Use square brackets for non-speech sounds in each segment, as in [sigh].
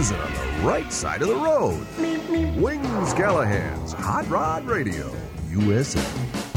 cruising on the right side of the road. Wings Callahan's Hot Rod Radio, USA.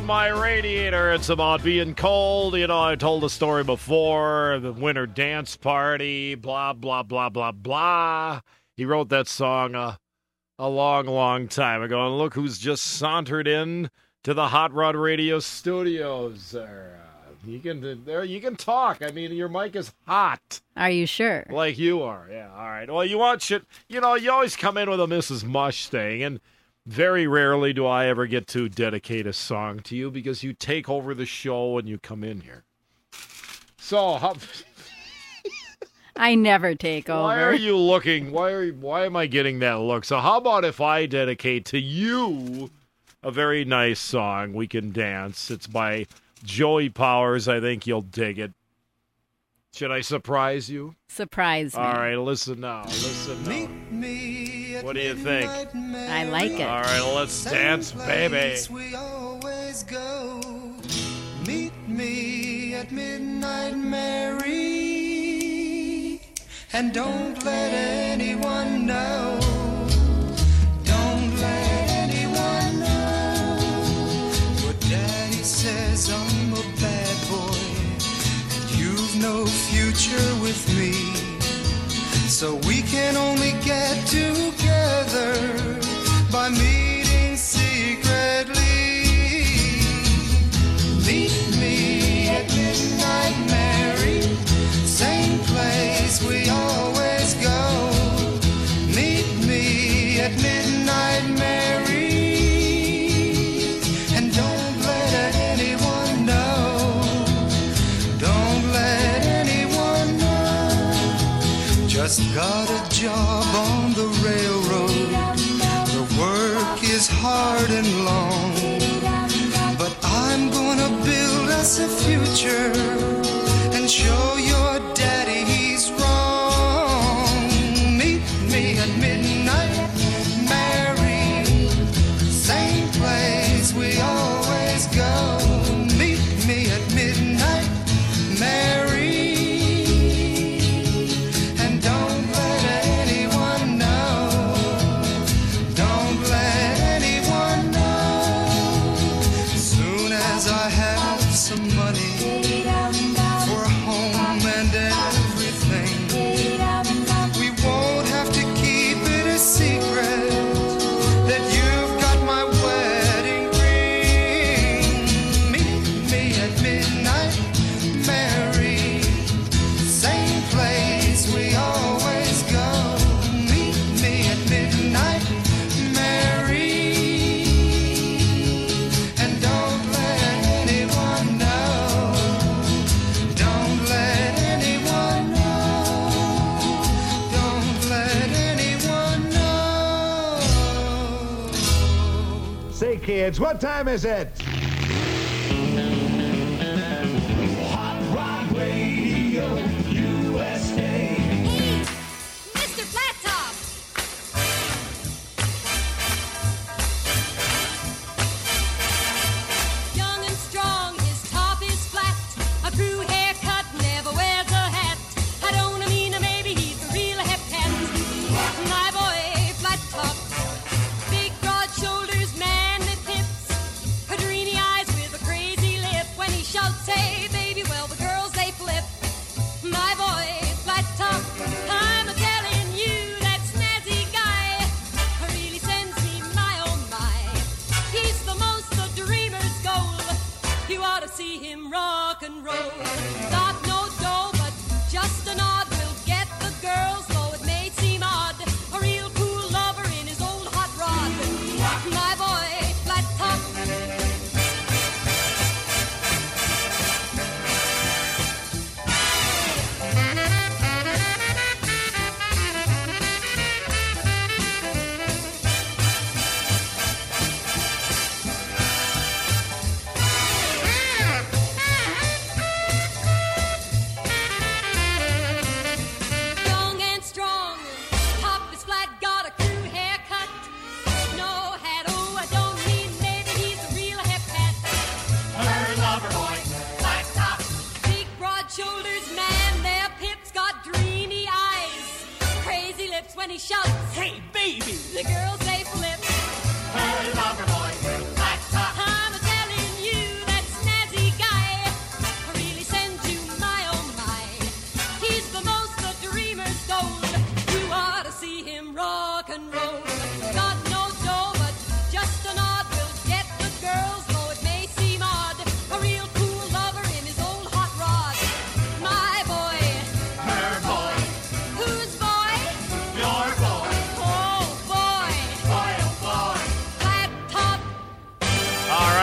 Hugging my radiator. It's about being cold. You know, I told the story before the winter dance party, blah, blah, blah, blah, blah. He wrote that song uh, a long, long time ago. And look who's just sauntered in to the Hot Rod Radio studios. There. You can there you can talk. I mean, your mic is hot Are you sure? like you are. Yeah, all right. Well, you want shit. You know, you always come in with a Mrs. Mush thing, and very rarely do I ever get to dedicate a song to you because you take over the show and you come in here. So, how, [laughs] I never take over. why are you looking? Why are why am I getting that look? So, how about if I dedicate to you a very nice song? We can dance. It's by Joey Powers. I think you'll dig it. Should I surprise you? Surprise me. All right, listen now. Listen now. What do you think? I like it. All right, let's dance, baby. We always go. Meet me at midnight, Mary. And don't let anyone know. future. What time is it?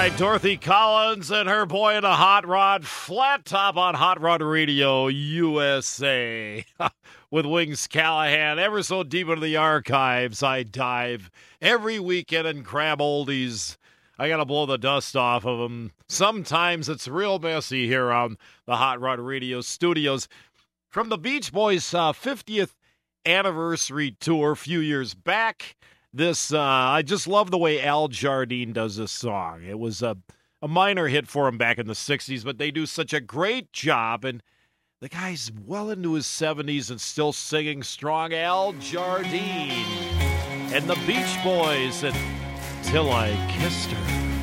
right, Dorothy Collins and her boy in a hot rod, flat top on Hot Rod Radio USA [laughs] with Wings Callahan. Ever so deep into the archives, I dive every weekend and grab oldies. I got to blow the dust off of them. Sometimes it's real messy here on the Hot Rod Radio studios. From the Beach Boys' uh, 50th anniversary tour a few years back, this uh, I just love the way Al Jardine does this song. It was a a minor hit for him back in the '60s, but they do such a great job, and the guy's well into his 70s and still singing strong. Al Jardine and the Beach Boys and "Then I Kissed Her."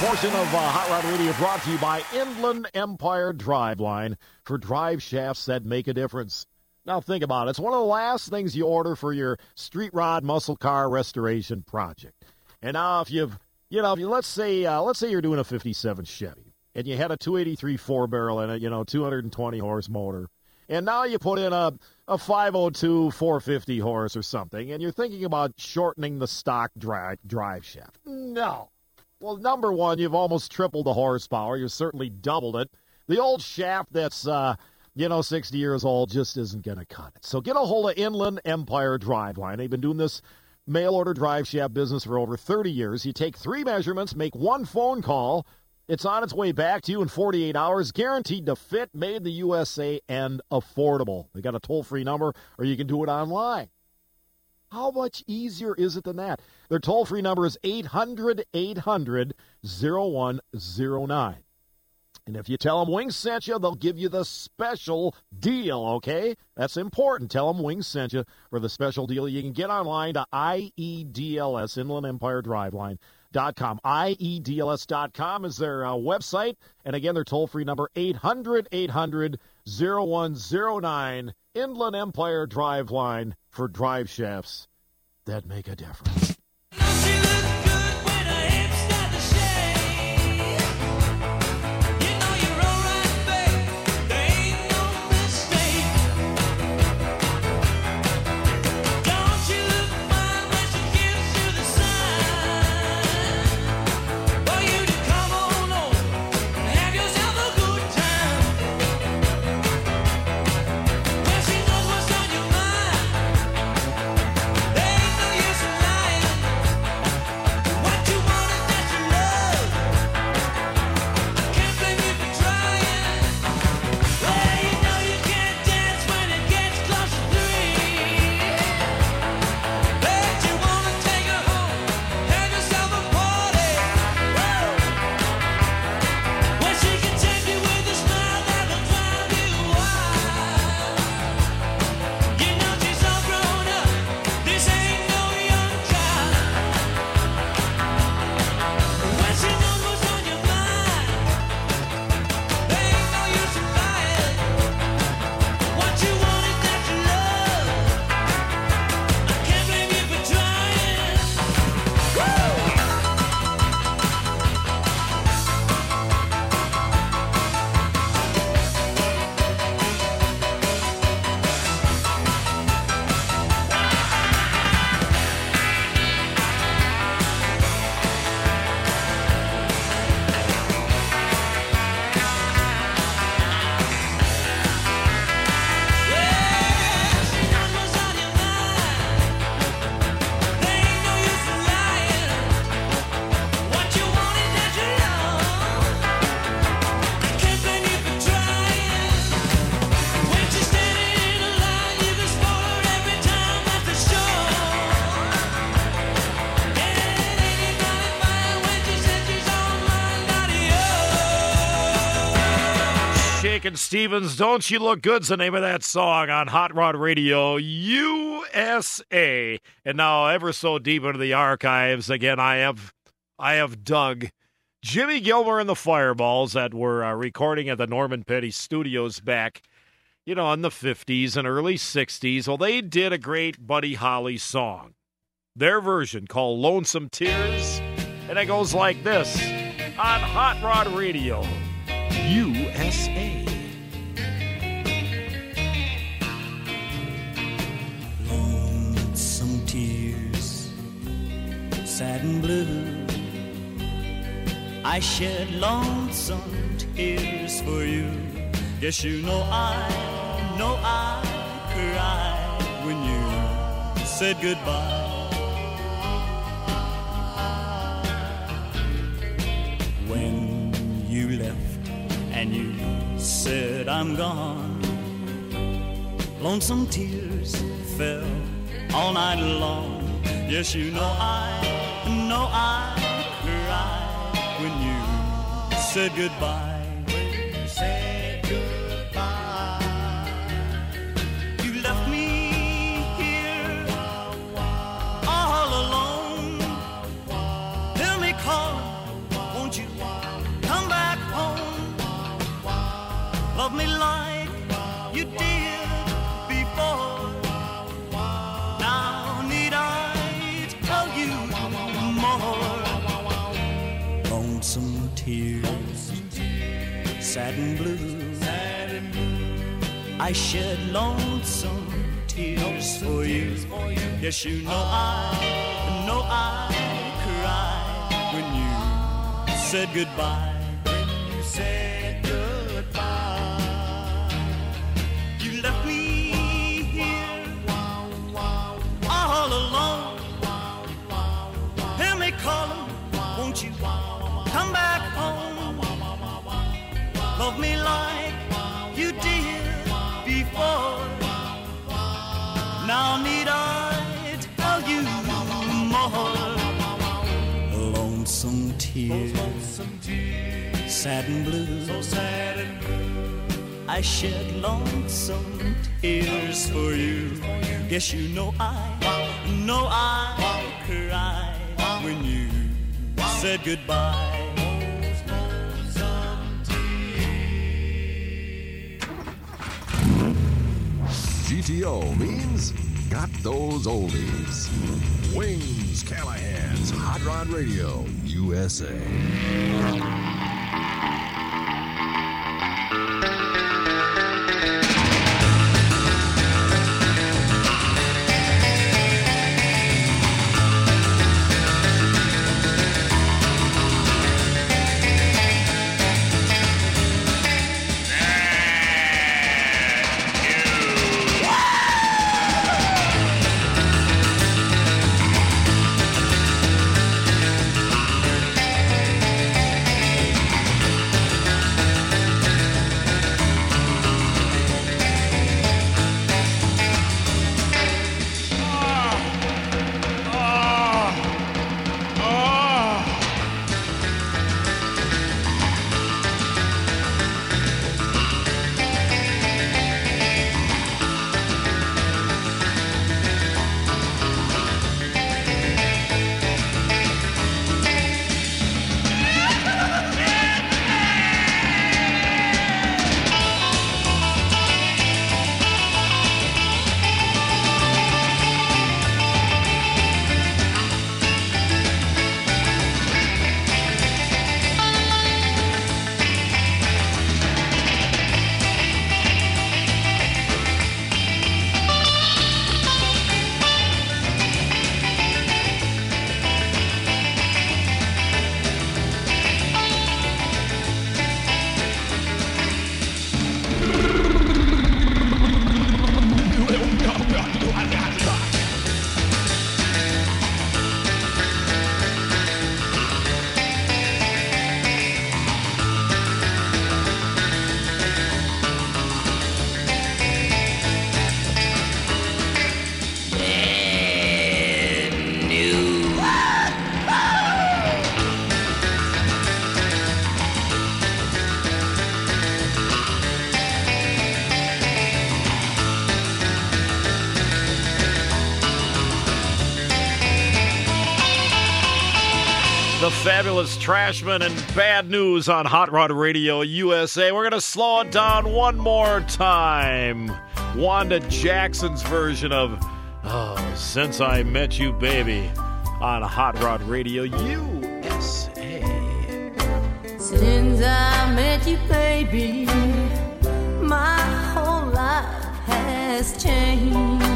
Portion of uh, Hot Rod Radio brought to you by Inland Empire Driveline. For drive shafts that make a difference. Now think about it. It's one of the last things you order for your street rod muscle car restoration project. And now if you've, you know, if you, let's say, uh, let's say you're doing a 57 Chevy and you had a 283 four barrel in it, you know, 220 horse motor. And now you put in a, a 502 450 horse or something, and you're thinking about shortening the stock drive, drive shaft. No. Well, number one, you've almost tripled the horsepower. You've certainly doubled it. The old shaft that's, uh, you know, 60 years old just isn't going to cut it. So get a hold of Inland Empire Driveline. They've been doing this mail order drive shaft business for over 30 years. You take three measurements, make one phone call. It's on its way back to you in 48 hours, guaranteed to fit, made in the USA, and affordable. They got a toll free number, or you can do it online. How much easier is it than that? Their toll free number is 800 800 0109. And if you tell them Wings sent you, they'll give you the special deal, okay? That's important. Tell them Wings sent you for the special deal. You can get online to IEDLS, Inland Empire Driveline. Dot com. IEDLS.com is their uh, website. And again, their toll free number 800 800 0109. Inland Empire Drive Line for drive shafts that make a difference. Stevens, Don't You Look Good's the name of that song on Hot Rod Radio USA. And now ever so deep into the archives, again I have I have dug Jimmy Gilmer and the Fireballs that were uh, recording at the Norman Petty Studios back, you know, in the 50s and early 60s. Well, they did a great Buddy Holly song. Their version called Lonesome Tears, and it goes like this on Hot Rod Radio USA. Sad and blue. I shed lonesome tears for you. Yes, you know I, know I cried when you said goodbye. When you left and you said I'm gone. Lonesome tears fell all night long. Yes, you know I, I cried when you said goodbye. Sad and blue. I shed lonesome tears for you. Yes, you know I, know I cried when you said goodbye. When you said Lonesome tears, sad and blue. So sad and blue. I shed lonesome tears for you. Guess you know I, know I cried when you said goodbye. GTO means got those oldies. Wings Callahan's Hot Rod Radio USA. Fabulous Trashmen and Bad News on Hot Rod Radio USA. We're going to slow it down one more time. Wanda Jackson's version of oh, Since I Met You Baby on Hot Rod Radio USA. Since I met you, baby, my whole life has changed.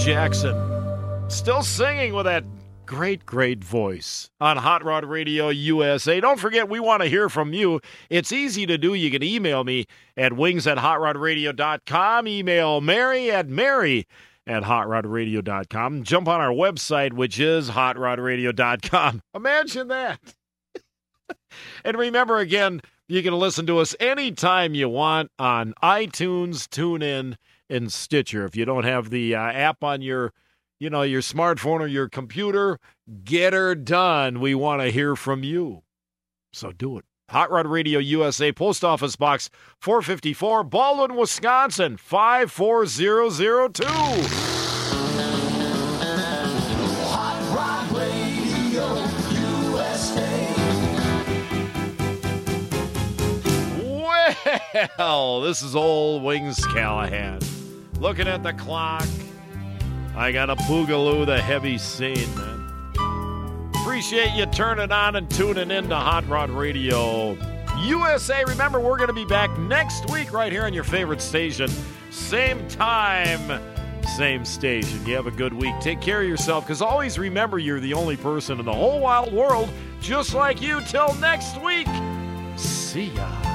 Jackson still singing with that great, great voice on Hot Rod Radio USA. Don't forget, we want to hear from you. It's easy to do. You can email me at wings at hotrodradio.com, email Mary at Mary at hotrodradio.com. Jump on our website, which is hotrodradio.com. Imagine that. [laughs] and remember again, you can listen to us anytime you want on iTunes, TuneIn, and Stitcher. If you don't have the uh, app on your, you know, your smartphone or your computer, get her done. We want to hear from you. So do it. Hot Rod Radio USA, Post Office Box 454, Baldwin, Wisconsin 54002. Well, this is old Wings Callahan. Looking at the clock, I got a boogaloo the heavy scene, man. Appreciate you turning on and tuning in to Hot Rod Radio USA. Remember, we're going to be back next week right here on your favorite station. Same time, same station. You have a good week. Take care of yourself because always remember you're the only person in the whole wild world just like you. Till next week, see ya.